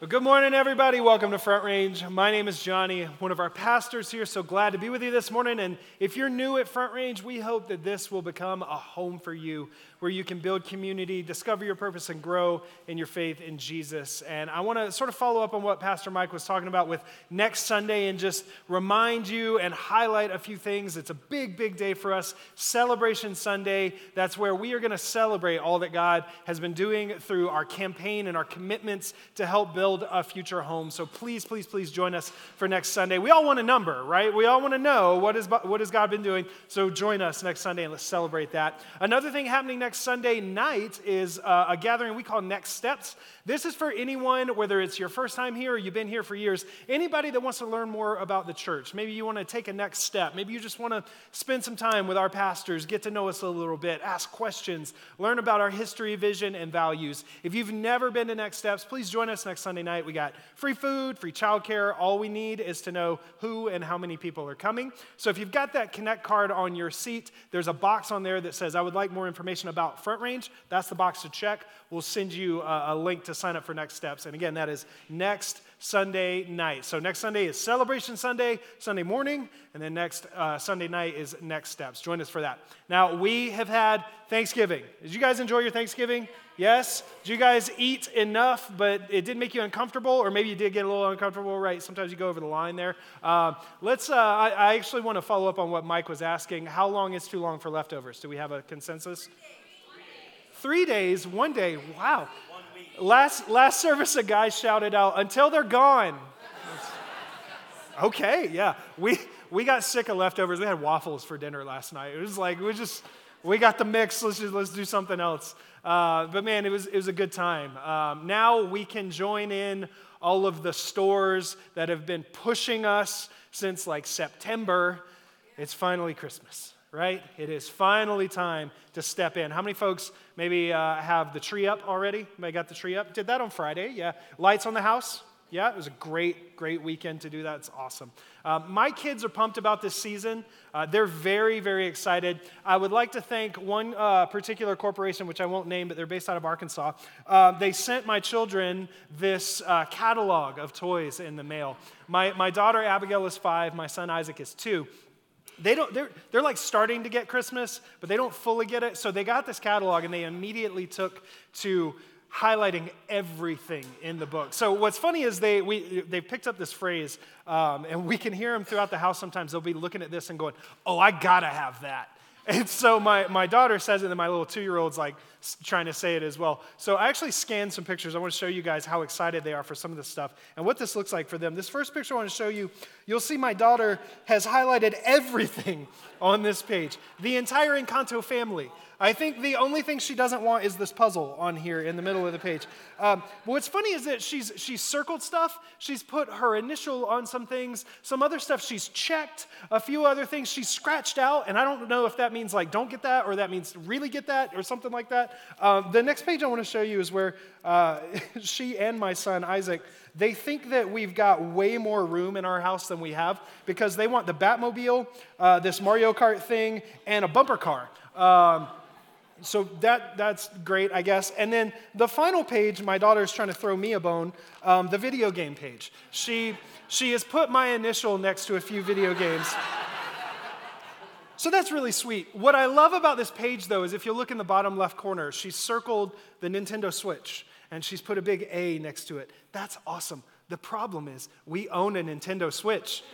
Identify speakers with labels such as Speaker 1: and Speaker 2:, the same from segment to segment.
Speaker 1: Well, good morning, everybody. Welcome to Front Range. My name is Johnny, one of our pastors here. So glad to be with you this morning. And if you're new at Front Range, we hope that this will become a home for you where you can build community, discover your purpose, and grow in your faith in Jesus. And I want to sort of follow up on what Pastor Mike was talking about with next Sunday and just remind you and highlight a few things. It's a big, big day for us. Celebration Sunday. That's where we are going to celebrate all that God has been doing through our campaign and our commitments to help build a future home. So please, please, please join us for next Sunday. We all want a number, right? We all want to know what, is, what has God been doing. So join us next Sunday and let's celebrate that. Another thing happening next Sunday night is uh, a gathering we call Next Steps. This is for anyone, whether it's your first time here or you've been here for years, anybody that wants to learn more about the church. Maybe you want to take a next step. Maybe you just want to spend some time with our pastors, get to know us a little bit, ask questions, learn about our history, vision, and values. If you've never been to Next Steps, please join us next Sunday night. We got free food, free childcare. All we need is to know who and how many people are coming. So if you've got that Connect card on your seat, there's a box on there that says, I would like more information about Front Range. That's the box to check. We'll send you a, a link to sign up for Next Steps. And again, that is next Sunday night. So next Sunday is Celebration Sunday, Sunday morning, and then next uh, Sunday night is Next Steps. Join us for that. Now, we have had Thanksgiving. Did you guys enjoy your Thanksgiving? Yes? Did you guys eat enough, but it didn't make you uncomfortable? Or maybe you did get a little uncomfortable, right? Sometimes you go over the line there. Uh, let's, uh, I, I actually want to follow up on what Mike was asking. How long is too long for leftovers? Do we have a consensus? Three days, one day. Wow. Last, last service, a guy shouted out, until they're gone. okay, yeah. We, we got sick of leftovers. We had waffles for dinner last night. It was like, we just, we got the mix. Let's just, let's do something else. Uh, but man, it was, it was a good time. Um, now we can join in all of the stores that have been pushing us since like September. It's finally Christmas right? It is finally time to step in. How many folks maybe uh, have the tree up already? Maybe got the tree up? Did that on Friday, yeah. Lights on the house? Yeah, it was a great, great weekend to do that. It's awesome. Uh, my kids are pumped about this season. Uh, they're very, very excited. I would like to thank one uh, particular corporation, which I won't name, but they're based out of Arkansas. Uh, they sent my children this uh, catalog of toys in the mail. My, my daughter Abigail is five, my son Isaac is two they don't they're, they're like starting to get christmas but they don't fully get it so they got this catalog and they immediately took to highlighting everything in the book so what's funny is they we they picked up this phrase um, and we can hear them throughout the house sometimes they'll be looking at this and going oh i gotta have that and so my, my daughter says it, and my little two year old's like trying to say it as well. So I actually scanned some pictures. I want to show you guys how excited they are for some of this stuff and what this looks like for them. This first picture I want to show you, you'll see my daughter has highlighted everything on this page the entire Encanto family. I think the only thing she doesn't want is this puzzle on here in the middle of the page. Um, but what's funny is that she's, she's circled stuff. She's put her initial on some things. Some other stuff she's checked. A few other things she's scratched out. And I don't know if that means like don't get that or that means really get that or something like that. Uh, the next page I want to show you is where uh, she and my son Isaac they think that we've got way more room in our house than we have because they want the Batmobile, uh, this Mario Kart thing, and a bumper car. Um, so that, that's great, I guess. And then the final page, my daughter is trying to throw me a bone, um, the video game page. She, she has put my initial next to a few video games. So that's really sweet. What I love about this page, though, is if you look in the bottom left corner, she circled the Nintendo Switch and she's put a big A next to it. That's awesome. The problem is, we own a Nintendo Switch.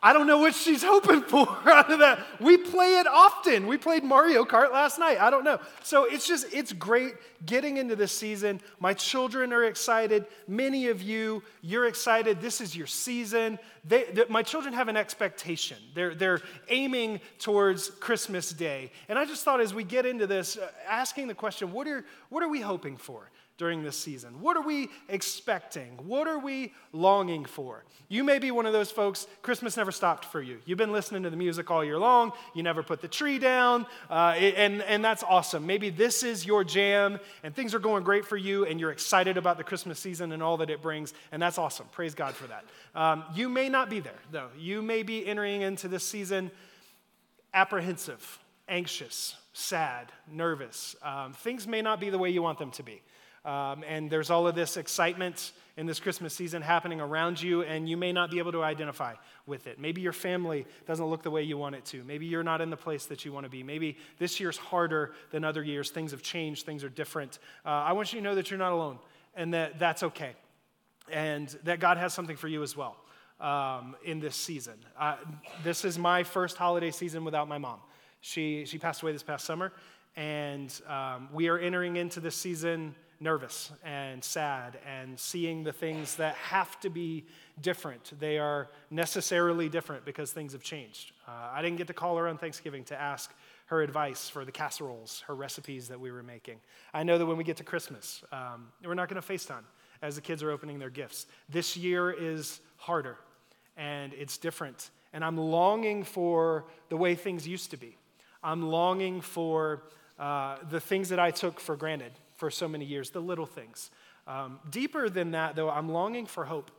Speaker 1: I don't know what she's hoping for out of that. We play it often. We played Mario Kart last night. I don't know. So it's just, it's great getting into this season. My children are excited. Many of you, you're excited. This is your season. They, they, my children have an expectation. They're, they're aiming towards Christmas Day. And I just thought as we get into this, uh, asking the question, what are, what are we hoping for? During this season? What are we expecting? What are we longing for? You may be one of those folks, Christmas never stopped for you. You've been listening to the music all year long, you never put the tree down, uh, and, and that's awesome. Maybe this is your jam, and things are going great for you, and you're excited about the Christmas season and all that it brings, and that's awesome. Praise God for that. Um, you may not be there, though. You may be entering into this season apprehensive, anxious, sad, nervous. Um, things may not be the way you want them to be. Um, and there's all of this excitement in this Christmas season happening around you, and you may not be able to identify with it. Maybe your family doesn't look the way you want it to. Maybe you're not in the place that you want to be. Maybe this year's harder than other years. Things have changed, things are different. Uh, I want you to know that you're not alone and that that's okay, and that God has something for you as well. Um, in this season. Uh, this is my first holiday season without my mom. She, she passed away this past summer, and um, we are entering into this season nervous and sad and seeing the things that have to be different. They are necessarily different because things have changed. Uh, I didn't get to call her on Thanksgiving to ask her advice for the casseroles, her recipes that we were making. I know that when we get to Christmas, um, we're not going to FaceTime as the kids are opening their gifts. This year is harder and it's different. And I'm longing for the way things used to be. I'm longing for uh, the things that I took for granted for so many years, the little things. Um, deeper than that, though, I'm longing for hope.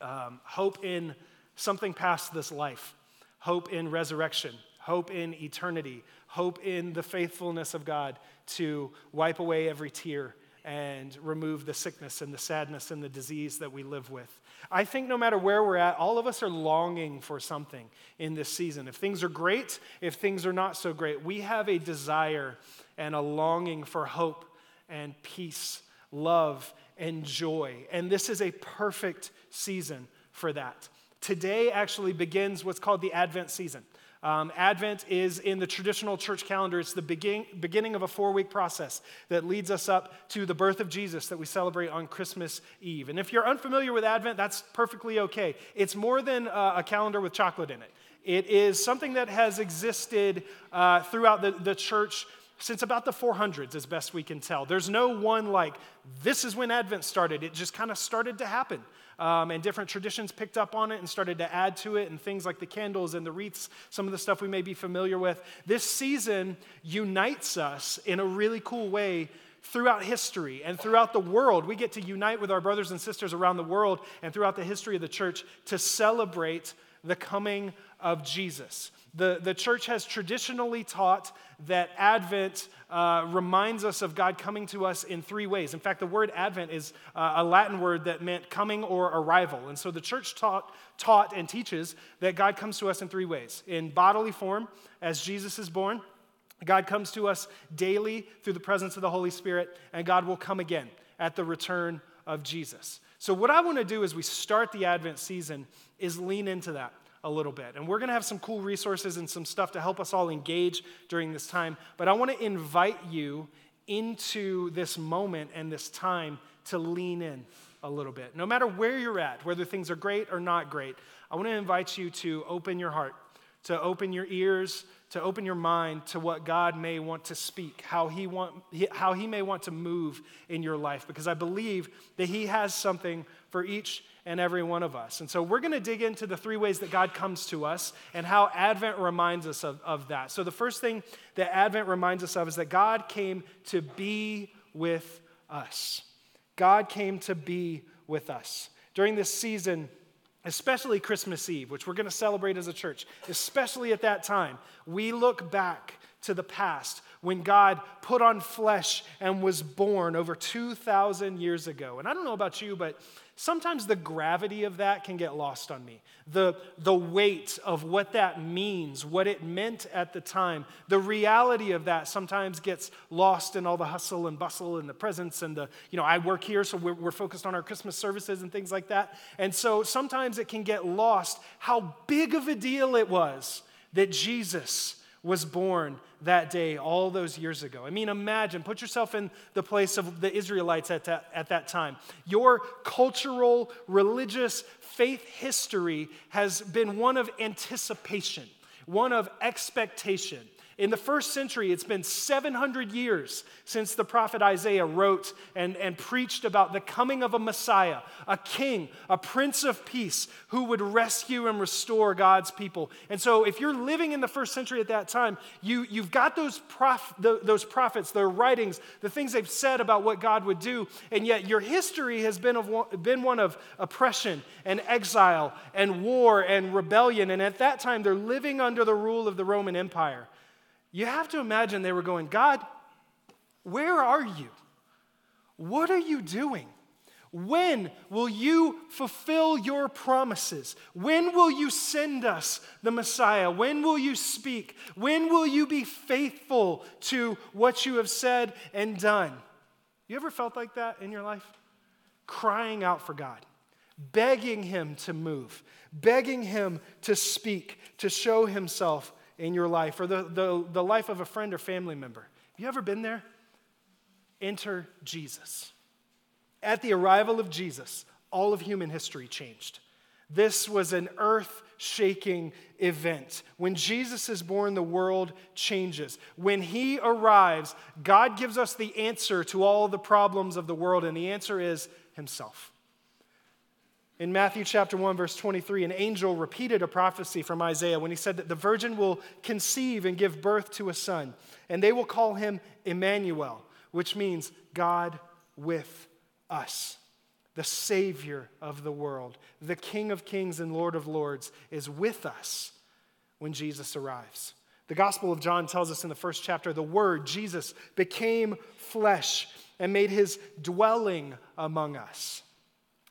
Speaker 1: Um, hope in something past this life, hope in resurrection, hope in eternity, hope in the faithfulness of God to wipe away every tear and remove the sickness and the sadness and the disease that we live with. I think no matter where we're at, all of us are longing for something in this season. If things are great, if things are not so great, we have a desire and a longing for hope and peace, love and joy. And this is a perfect season for that. Today actually begins what's called the Advent season. Um, Advent is in the traditional church calendar, it's the begin, beginning of a four week process that leads us up to the birth of Jesus that we celebrate on Christmas Eve. And if you're unfamiliar with Advent, that's perfectly okay. It's more than uh, a calendar with chocolate in it, it is something that has existed uh, throughout the, the church since about the 400s, as best we can tell. There's no one like, this is when Advent started. It just kind of started to happen. Um, and different traditions picked up on it and started to add to it, and things like the candles and the wreaths, some of the stuff we may be familiar with. This season unites us in a really cool way throughout history and throughout the world. We get to unite with our brothers and sisters around the world and throughout the history of the church to celebrate the coming of Jesus. The, the church has traditionally taught that Advent uh, reminds us of God coming to us in three ways. In fact, the word Advent is uh, a Latin word that meant coming or arrival. And so the church taught, taught and teaches that God comes to us in three ways in bodily form, as Jesus is born. God comes to us daily through the presence of the Holy Spirit, and God will come again at the return of Jesus. So, what I want to do as we start the Advent season is lean into that a little bit. And we're going to have some cool resources and some stuff to help us all engage during this time. But I want to invite you into this moment and this time to lean in a little bit. No matter where you're at, whether things are great or not great, I want to invite you to open your heart, to open your ears, to open your mind to what God may want to speak, how he, want, how he may want to move in your life, because I believe that He has something for each and every one of us. And so we're going to dig into the three ways that God comes to us and how Advent reminds us of, of that. So the first thing that Advent reminds us of is that God came to be with us. God came to be with us. During this season, especially Christmas Eve, which we're going to celebrate as a church, especially at that time, we look back to the past when God put on flesh and was born over 2,000 years ago. And I don't know about you, but sometimes the gravity of that can get lost on me. The, the weight of what that means, what it meant at the time, the reality of that sometimes gets lost in all the hustle and bustle and the presents and the, you know, I work here, so we're, we're focused on our Christmas services and things like that. And so sometimes it can get lost how big of a deal it was that Jesus was born that day all those years ago. I mean, imagine, put yourself in the place of the Israelites at that, at that time. Your cultural, religious, faith history has been one of anticipation, one of expectation. In the first century, it's been 700 years since the prophet Isaiah wrote and, and preached about the coming of a Messiah, a king, a prince of peace who would rescue and restore God's people. And so, if you're living in the first century at that time, you, you've got those, prof, the, those prophets, their writings, the things they've said about what God would do, and yet your history has been, of, been one of oppression and exile and war and rebellion. And at that time, they're living under the rule of the Roman Empire. You have to imagine they were going, God, where are you? What are you doing? When will you fulfill your promises? When will you send us the Messiah? When will you speak? When will you be faithful to what you have said and done? You ever felt like that in your life? Crying out for God, begging Him to move, begging Him to speak, to show Himself in your life, or the, the, the life of a friend or family member. Have you ever been there? Enter Jesus. At the arrival of Jesus, all of human history changed. This was an earth shaking event. When Jesus is born, the world changes. When he arrives, God gives us the answer to all the problems of the world, and the answer is himself. In Matthew chapter 1 verse 23, an angel repeated a prophecy from Isaiah when he said that the virgin will conceive and give birth to a son, and they will call him Emmanuel, which means God with us. The Savior of the world, the King of kings and Lord of lords, is with us when Jesus arrives. The Gospel of John tells us in the first chapter the Word, Jesus, became flesh and made his dwelling among us.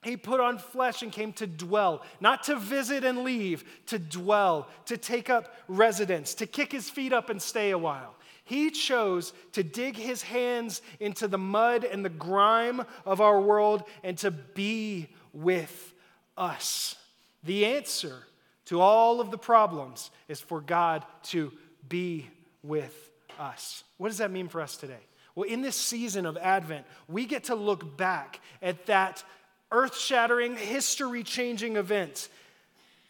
Speaker 1: He put on flesh and came to dwell, not to visit and leave, to dwell, to take up residence, to kick his feet up and stay a while. He chose to dig his hands into the mud and the grime of our world and to be with us. The answer to all of the problems is for God to be with us. What does that mean for us today? Well, in this season of Advent, we get to look back at that earth shattering, history changing event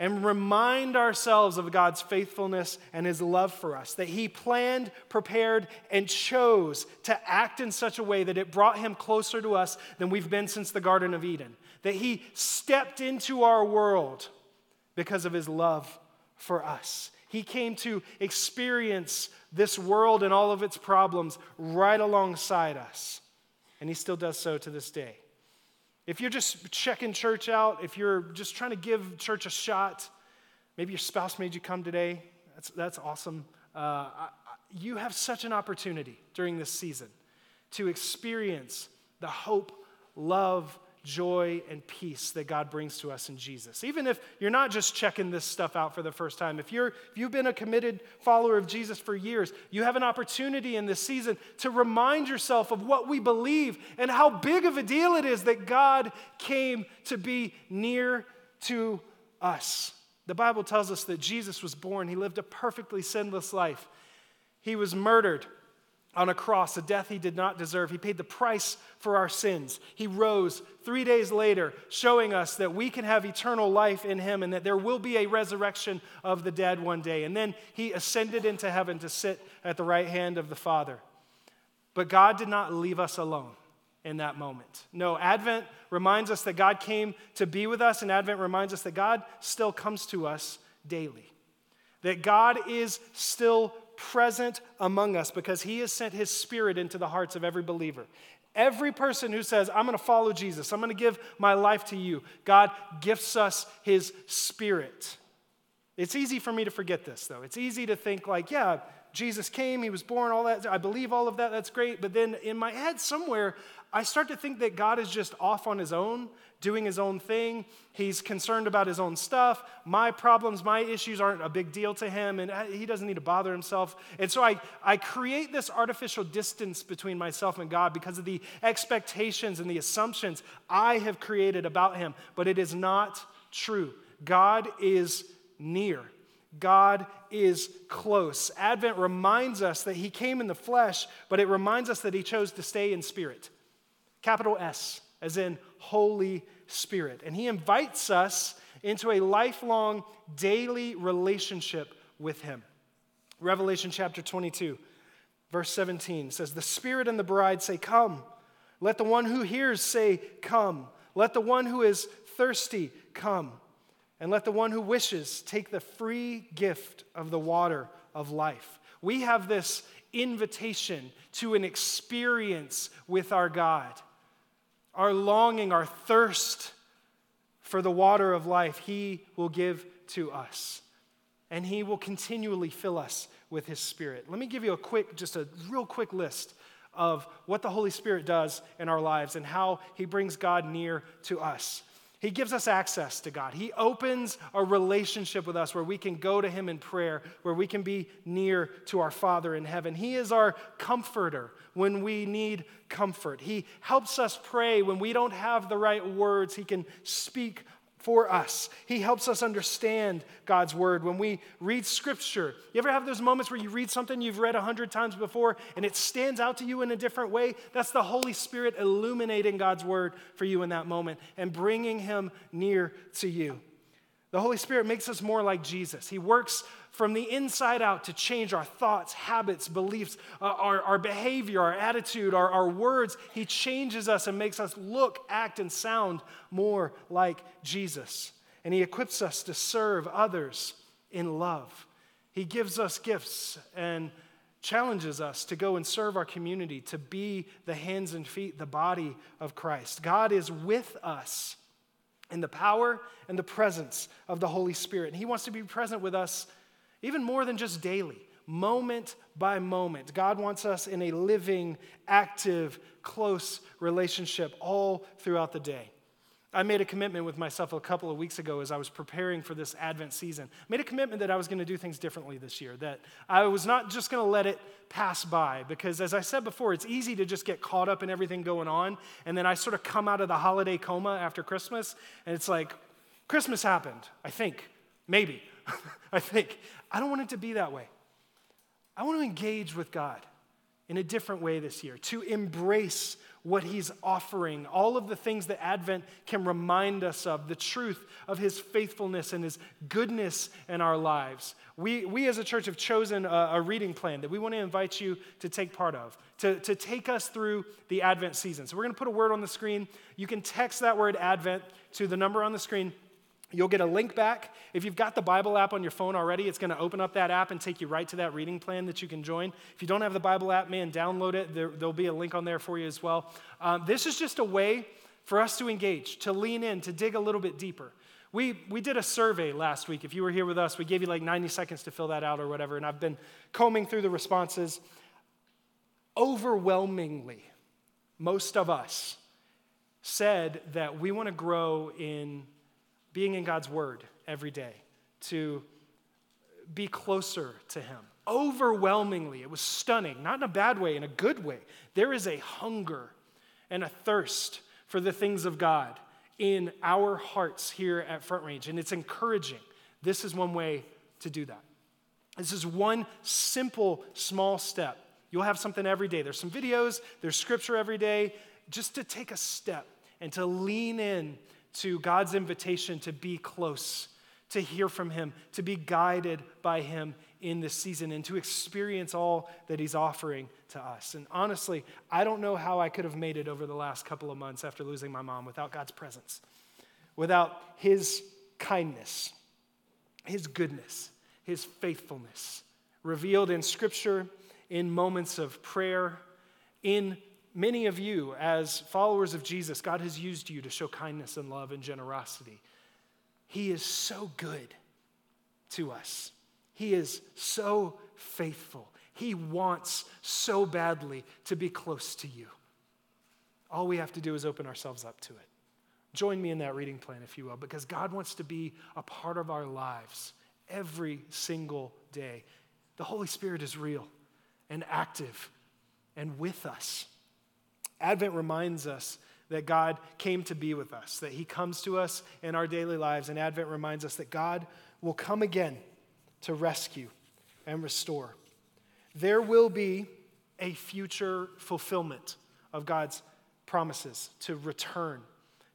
Speaker 1: and remind ourselves of God's faithfulness and His love for us. That He planned, prepared, and chose to act in such a way that it brought Him closer to us than we've been since the Garden of Eden. That He stepped into our world because of His love for us. He came to experience this world and all of its problems right alongside us. And He still does so to this day. If you're just checking church out, if you're just trying to give church a shot, maybe your spouse made you come today, that's, that's awesome. Uh, I, you have such an opportunity during this season to experience the hope, love, joy, and peace that God brings to us in Jesus. Even if you're not just checking this stuff out for the first time, if, you're, if you've been a committed follower of Jesus for years, you have an opportunity in this season to remind yourself of what we believe and how big of a deal it is that God came to be near to us. The Bible tells us that Jesus was born, he lived a perfectly sinless life. He was murdered on a cross, a death he did not deserve. He paid the price for our sins. He rose three days later, showing us that we can have eternal life in him and that there will be a resurrection of the dead one day. And then he ascended into heaven to sit at the right hand of the Father. But God did not leave us alone in that moment. No, Advent reminds us that God came to be with us, and Advent reminds us that God still comes to us daily. That God is still present among us because he has sent his spirit into the hearts of every believer. Every person who says, I'm going to follow Jesus, I'm going to give my life to you, God gifts us his spirit. It's easy for me to forget this, though. It's easy to think, like, yeah, Jesus came, he was born, all that. I believe all of that, that's great. But then in my head, somewhere, I start to think that God is just off on his own, doing his own thing. He's concerned about his own stuff. My problems, my issues aren't a big deal to him, and he doesn't need to bother himself. And so I, I create this artificial distance between myself and God because of the expectations and the assumptions I have created about him. But it is not true. God is near. God is close. Advent reminds us that he came in the flesh, but it reminds us that he chose to stay in spirit. Capital S, as in Holy Spirit. And He invites us into a lifelong, daily relationship with Him. Revelation chapter 22, verse 17 says, The Spirit and the bride say, Come. Let the one who hears say, Come. Let the one who is thirsty come. And let the one who wishes take the free gift of the water of life. We have this invitation to an experience with our God our longing, our thirst for the water of life, He will give to us. And He will continually fill us with His Spirit. Let me give you a quick, just a real quick list of what the Holy Spirit does in our lives and how He brings God near to us. He gives us access to God. He opens a relationship with us where we can go to Him in prayer, where we can be near to our Father in heaven. He is our comforter when we need comfort. He helps us pray when we don't have the right words. He can speak for us. He helps us understand God's word. When we read scripture, you ever have those moments where you read something you've read a hundred times before and it stands out to you in a different way? That's the Holy Spirit illuminating God's word for you in that moment and bringing him near to you. The Holy Spirit makes us more like Jesus. He works from the inside out to change our thoughts, habits, beliefs, uh, our, our behavior, our attitude, our, our words. He changes us and makes us look, act, and sound more like Jesus. And He equips us to serve others in love. He gives us gifts and challenges us to go and serve our community, to be the hands and feet, the body of Christ. God is with us in the power and the presence of the Holy Spirit. And He wants to be present with us even more than just daily, moment by moment. God wants us in a living, active, close relationship all throughout the day. I made a commitment with myself a couple of weeks ago as I was preparing for this Advent season. I made a commitment that I was going to do things differently this year, that I was not just going to let it pass by. Because as I said before, it's easy to just get caught up in everything going on. And then I sort of come out of the holiday coma after Christmas, and it's like, Christmas happened, I think, maybe. I think. I don't want it to be that way. I want to engage with God in a different way this year, to embrace what He's offering, all of the things that Advent can remind us of, the truth of His faithfulness and His goodness in our lives. We, we as a church have chosen a, a reading plan that we want to invite you to take part of, to, to take us through the Advent season. So we're going to put a word on the screen. You can text that word Advent to the number on the screen. You'll get a link back. If you've got the Bible app on your phone already, it's going to open up that app and take you right to that reading plan that you can join. If you don't have the Bible app, man, download it. There, will be a link on there for you as well. Um, this is just a way for us to engage, to lean in, to dig a little bit deeper. We, we did a survey last week. If you were here with us, we gave you like 90 seconds to fill that out or whatever, and I've been combing through the responses. Overwhelmingly, most of us said that we want to grow in being in God's Word every day, to be closer to Him. Overwhelmingly, it was stunning, not in a bad way, in a good way. There is a hunger and a thirst for the things of God in our hearts here at Front Range, and it's encouraging. This is one way to do that. This is one simple, small step. You'll have something every day. There's some videos, there's scripture every day, just to take a step and to lean in to God's invitation to be close, to hear from Him, to be guided by Him in this season, and to experience all that He's offering to us. And honestly, I don't know how I could have made it over the last couple of months after losing my mom without God's presence, without His kindness, His goodness, His faithfulness, revealed in Scripture, in moments of prayer, in many of you, as followers of Jesus, God has used you to show kindness and love and generosity. He is so good to us, He is so faithful. He wants so badly to be close to you. All we have to do is open ourselves up to it. Join me in that reading plan, if you will, because God wants to be a part of our lives every single day. The Holy Spirit is real and active and with us. Advent reminds us that God came to be with us, that He comes to us in our daily lives, and Advent reminds us that God will come again to rescue and restore. There will be a future fulfillment of God's promises to return,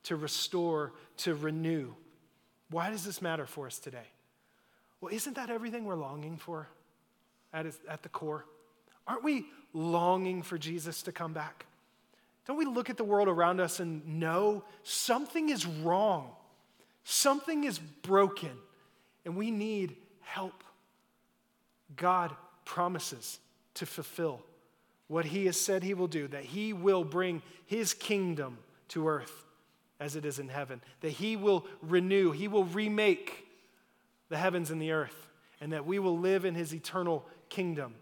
Speaker 1: to restore, to renew. Why does this matter for us today? Well, isn't that everything we're longing for at, at the core? Aren't we longing for Jesus to come back? Don't we look at the world around us and know something is wrong? Something is broken, and we need help. God promises to fulfill what He has said He will do, that He will bring His kingdom to earth as it is in heaven, that He will renew, He will remake the heavens and the earth, and that we will live in His eternal kingdom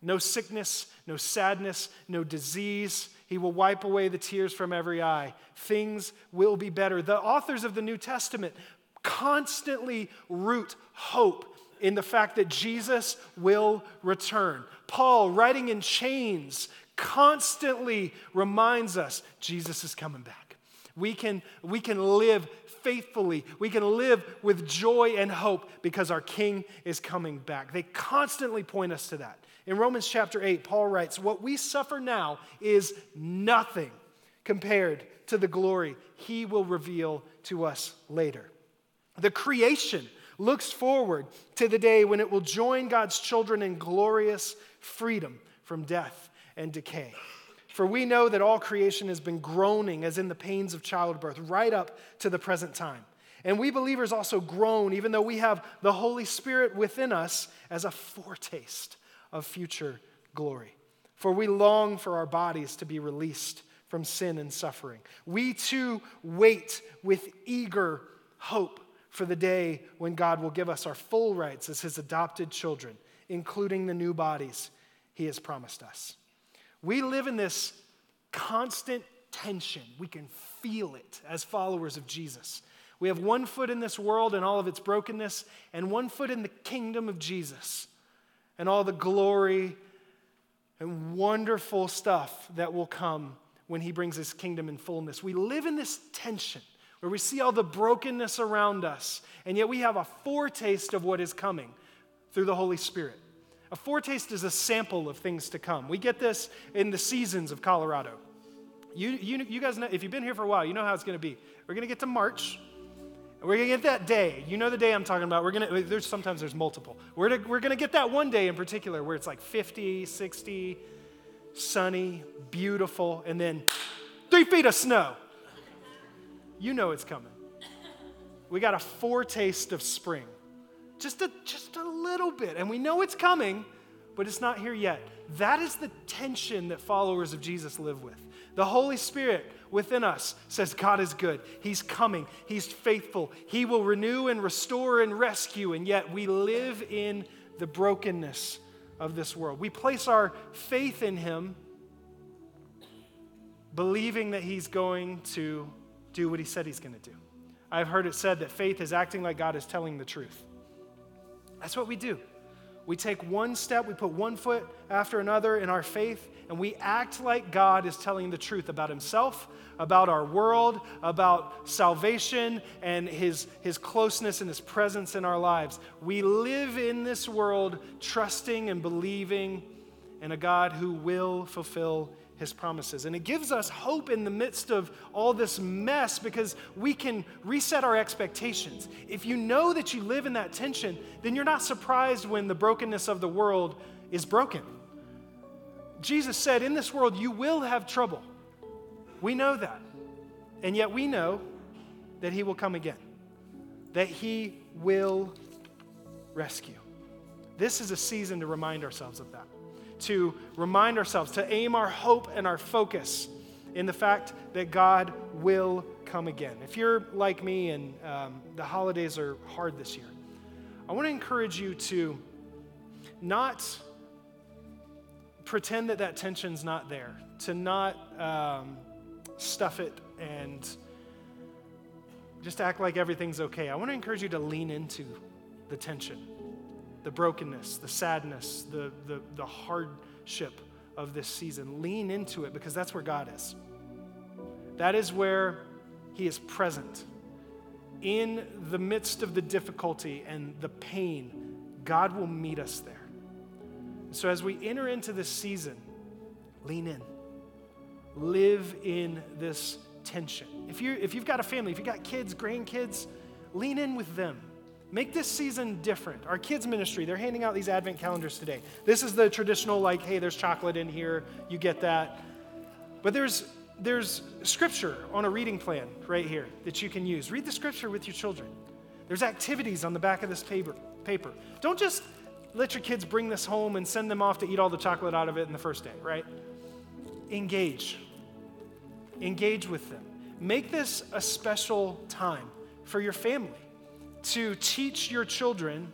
Speaker 1: No sickness, no sadness, no disease. He will wipe away the tears from every eye. Things will be better. The authors of the New Testament constantly root hope in the fact that Jesus will return. Paul, writing in chains, constantly reminds us Jesus is coming back. We can, we can live faithfully. We can live with joy and hope because our King is coming back. They constantly point us to that. In Romans chapter 8, Paul writes, What we suffer now is nothing compared to the glory he will reveal to us later. The creation looks forward to the day when it will join God's children in glorious freedom from death and decay. For we know that all creation has been groaning as in the pains of childbirth right up to the present time. And we believers also groan, even though we have the Holy Spirit within us as a foretaste of future glory. For we long for our bodies to be released from sin and suffering. We too wait with eager hope for the day when God will give us our full rights as his adopted children, including the new bodies he has promised us. We live in this constant tension. We can feel it as followers of Jesus. We have one foot in this world and all of its brokenness, and one foot in the kingdom of Jesus and all the glory and wonderful stuff that will come when he brings his kingdom in fullness. We live in this tension where we see all the brokenness around us, and yet we have a foretaste of what is coming through the Holy Spirit. A foretaste is a sample of things to come. We get this in the seasons of Colorado. You, you, you guys know, if you've been here for a while, you know how it's going to be. We're going to get to March, we're going to get that day. You know the day I'm talking about. We're going to, there's sometimes there's multiple. We're, to, we're going to get that one day in particular where it's like 50, 60, sunny, beautiful, and then three feet of snow. You know it's coming. We got a foretaste of spring. Just a, just a little bit. And we know it's coming, but it's not here yet. That is the tension that followers of Jesus live with. The Holy Spirit within us says God is good. He's coming. He's faithful. He will renew and restore and rescue. And yet we live in the brokenness of this world. We place our faith in Him, believing that He's going to do what He said He's going to do. I've heard it said that faith is acting like God is telling the truth. That's what we do. We take one step, we put one foot after another in our faith, and we act like God is telling the truth about Himself, about our world, about salvation, and His, his closeness and His presence in our lives. We live in this world trusting and believing in a God who will fulfill his promises. And it gives us hope in the midst of all this mess because we can reset our expectations. If you know that you live in that tension, then you're not surprised when the brokenness of the world is broken. Jesus said, In this world, you will have trouble. We know that. And yet we know that he will come again, that he will rescue. This is a season to remind ourselves of that to remind ourselves, to aim our hope and our focus in the fact that God will come again. If you're like me and um, the holidays are hard this year, I want to encourage you to not pretend that that tension's not there, to not um, stuff it and just act like everything's okay. I want to encourage you to lean into the tension the brokenness, the sadness, the, the, the hardship of this season. Lean into it because that's where God is. That is where He is present. In the midst of the difficulty and the pain, God will meet us there. So as we enter into this season, lean in. Live in this tension. If, you if you've got a family, if you've got kids, grandkids, lean in with them. Make this season different. Our kids' ministry, they're handing out these advent calendars today. This is the traditional, like, hey, there's chocolate in here, you get that. But there's there's scripture on a reading plan right here that you can use. Read the scripture with your children. There's activities on the back of this paper. paper. Don't just let your kids bring this home and send them off to eat all the chocolate out of it in the first day, right? Engage. Engage with them. Make this a special time for your family to teach your children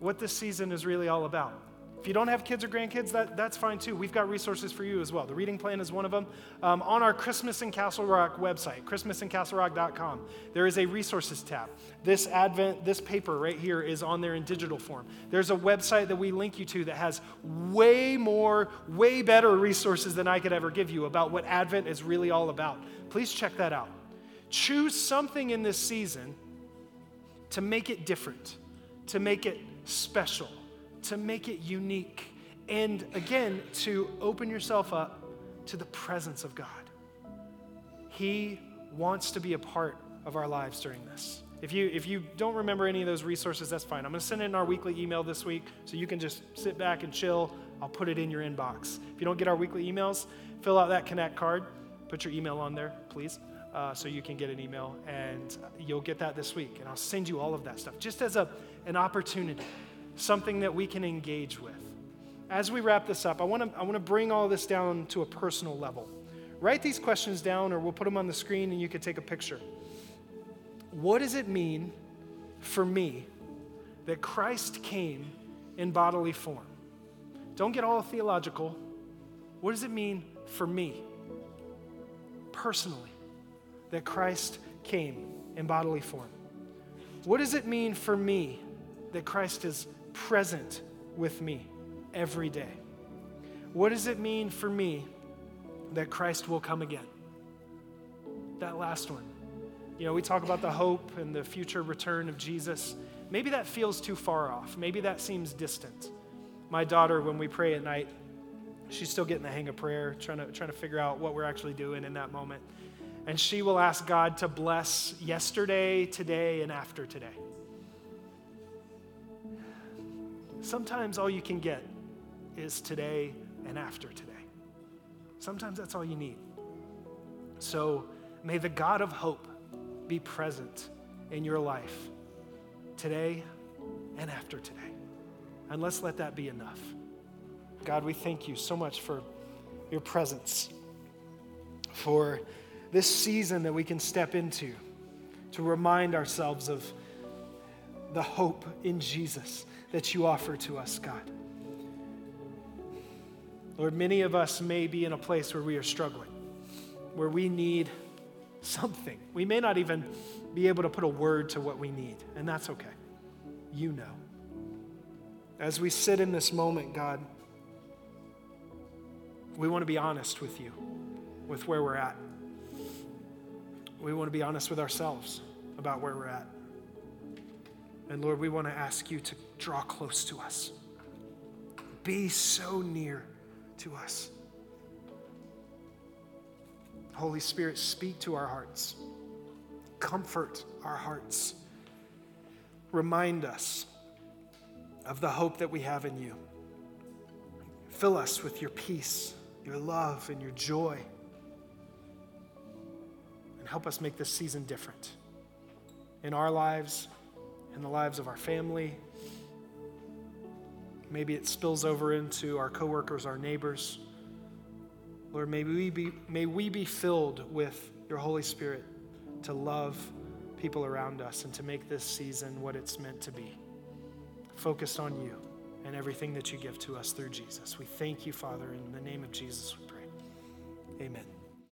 Speaker 1: what this season is really all about. If you don't have kids or grandkids, that, that's fine too. We've got resources for you as well. The reading plan is one of them. Um, on our Christmas in Castle Rock website, christmasinCastleRock.com, there is a resources tab. This Advent, this paper right here is on there in digital form. There's a website that we link you to that has way more, way better resources than I could ever give you about what Advent is really all about. Please check that out. Choose something in this season to make it different, to make it special to make it unique, and again, to open yourself up to the presence of God. He wants to be a part of our lives during this. If you, if you don't remember any of those resources, that's fine. I'm going to send it in our weekly email this week so you can just sit back and chill. I'll put it in your inbox. If you don't get our weekly emails, fill out that Connect card. Put your email on there, please, uh, so you can get an email, and you'll get that this week. And I'll send you all of that stuff just as a, an opportunity something that we can engage with. As we wrap this up, I want to I want to bring all this down to a personal level. Write these questions down, or we'll put them on the screen and you can take a picture. What does it mean for me that Christ came in bodily form? Don't get all theological. What does it mean for me personally that Christ came in bodily form? What does it mean for me that Christ is present with me every day. What does it mean for me that Christ will come again? That last one. You know, we talk about the hope and the future return of Jesus. Maybe that feels too far off. Maybe that seems distant. My daughter, when we pray at night, she's still getting the hang of prayer, trying to, trying to figure out what we're actually doing in that moment. And she will ask God to bless yesterday, today, and after today. Sometimes all you can get is today and after today. Sometimes that's all you need. So may the God of hope be present in your life today and after today. And let's let that be enough. God, we thank you so much for your presence, for this season that we can step into to remind ourselves of the hope in Jesus that you offer to us, God. Lord, many of us may be in a place where we are struggling, where we need something. We may not even be able to put a word to what we need, and that's okay. You know. As we sit in this moment, God, we want to be honest with you, with where we're at. We want to be honest with ourselves about where we're at. And Lord, we want to ask you to draw close to us. Be so near to us. Holy Spirit, speak to our hearts, comfort our hearts, remind us of the hope that we have in you. Fill us with your peace, your love, and your joy. Help us make this season different in our lives in the lives of our family. Maybe it spills over into our coworkers, our neighbors. Lord, may we be, may we be filled with your Holy Spirit to love people around us and to make this season what it's meant to be. Focused on you and everything that you give to us through Jesus. We thank you, Father. In the name of Jesus, we pray. Amen.